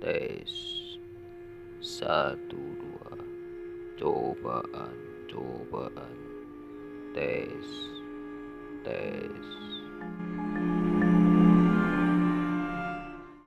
tes. Satu dua. Cobaan cobaan. Tes tes.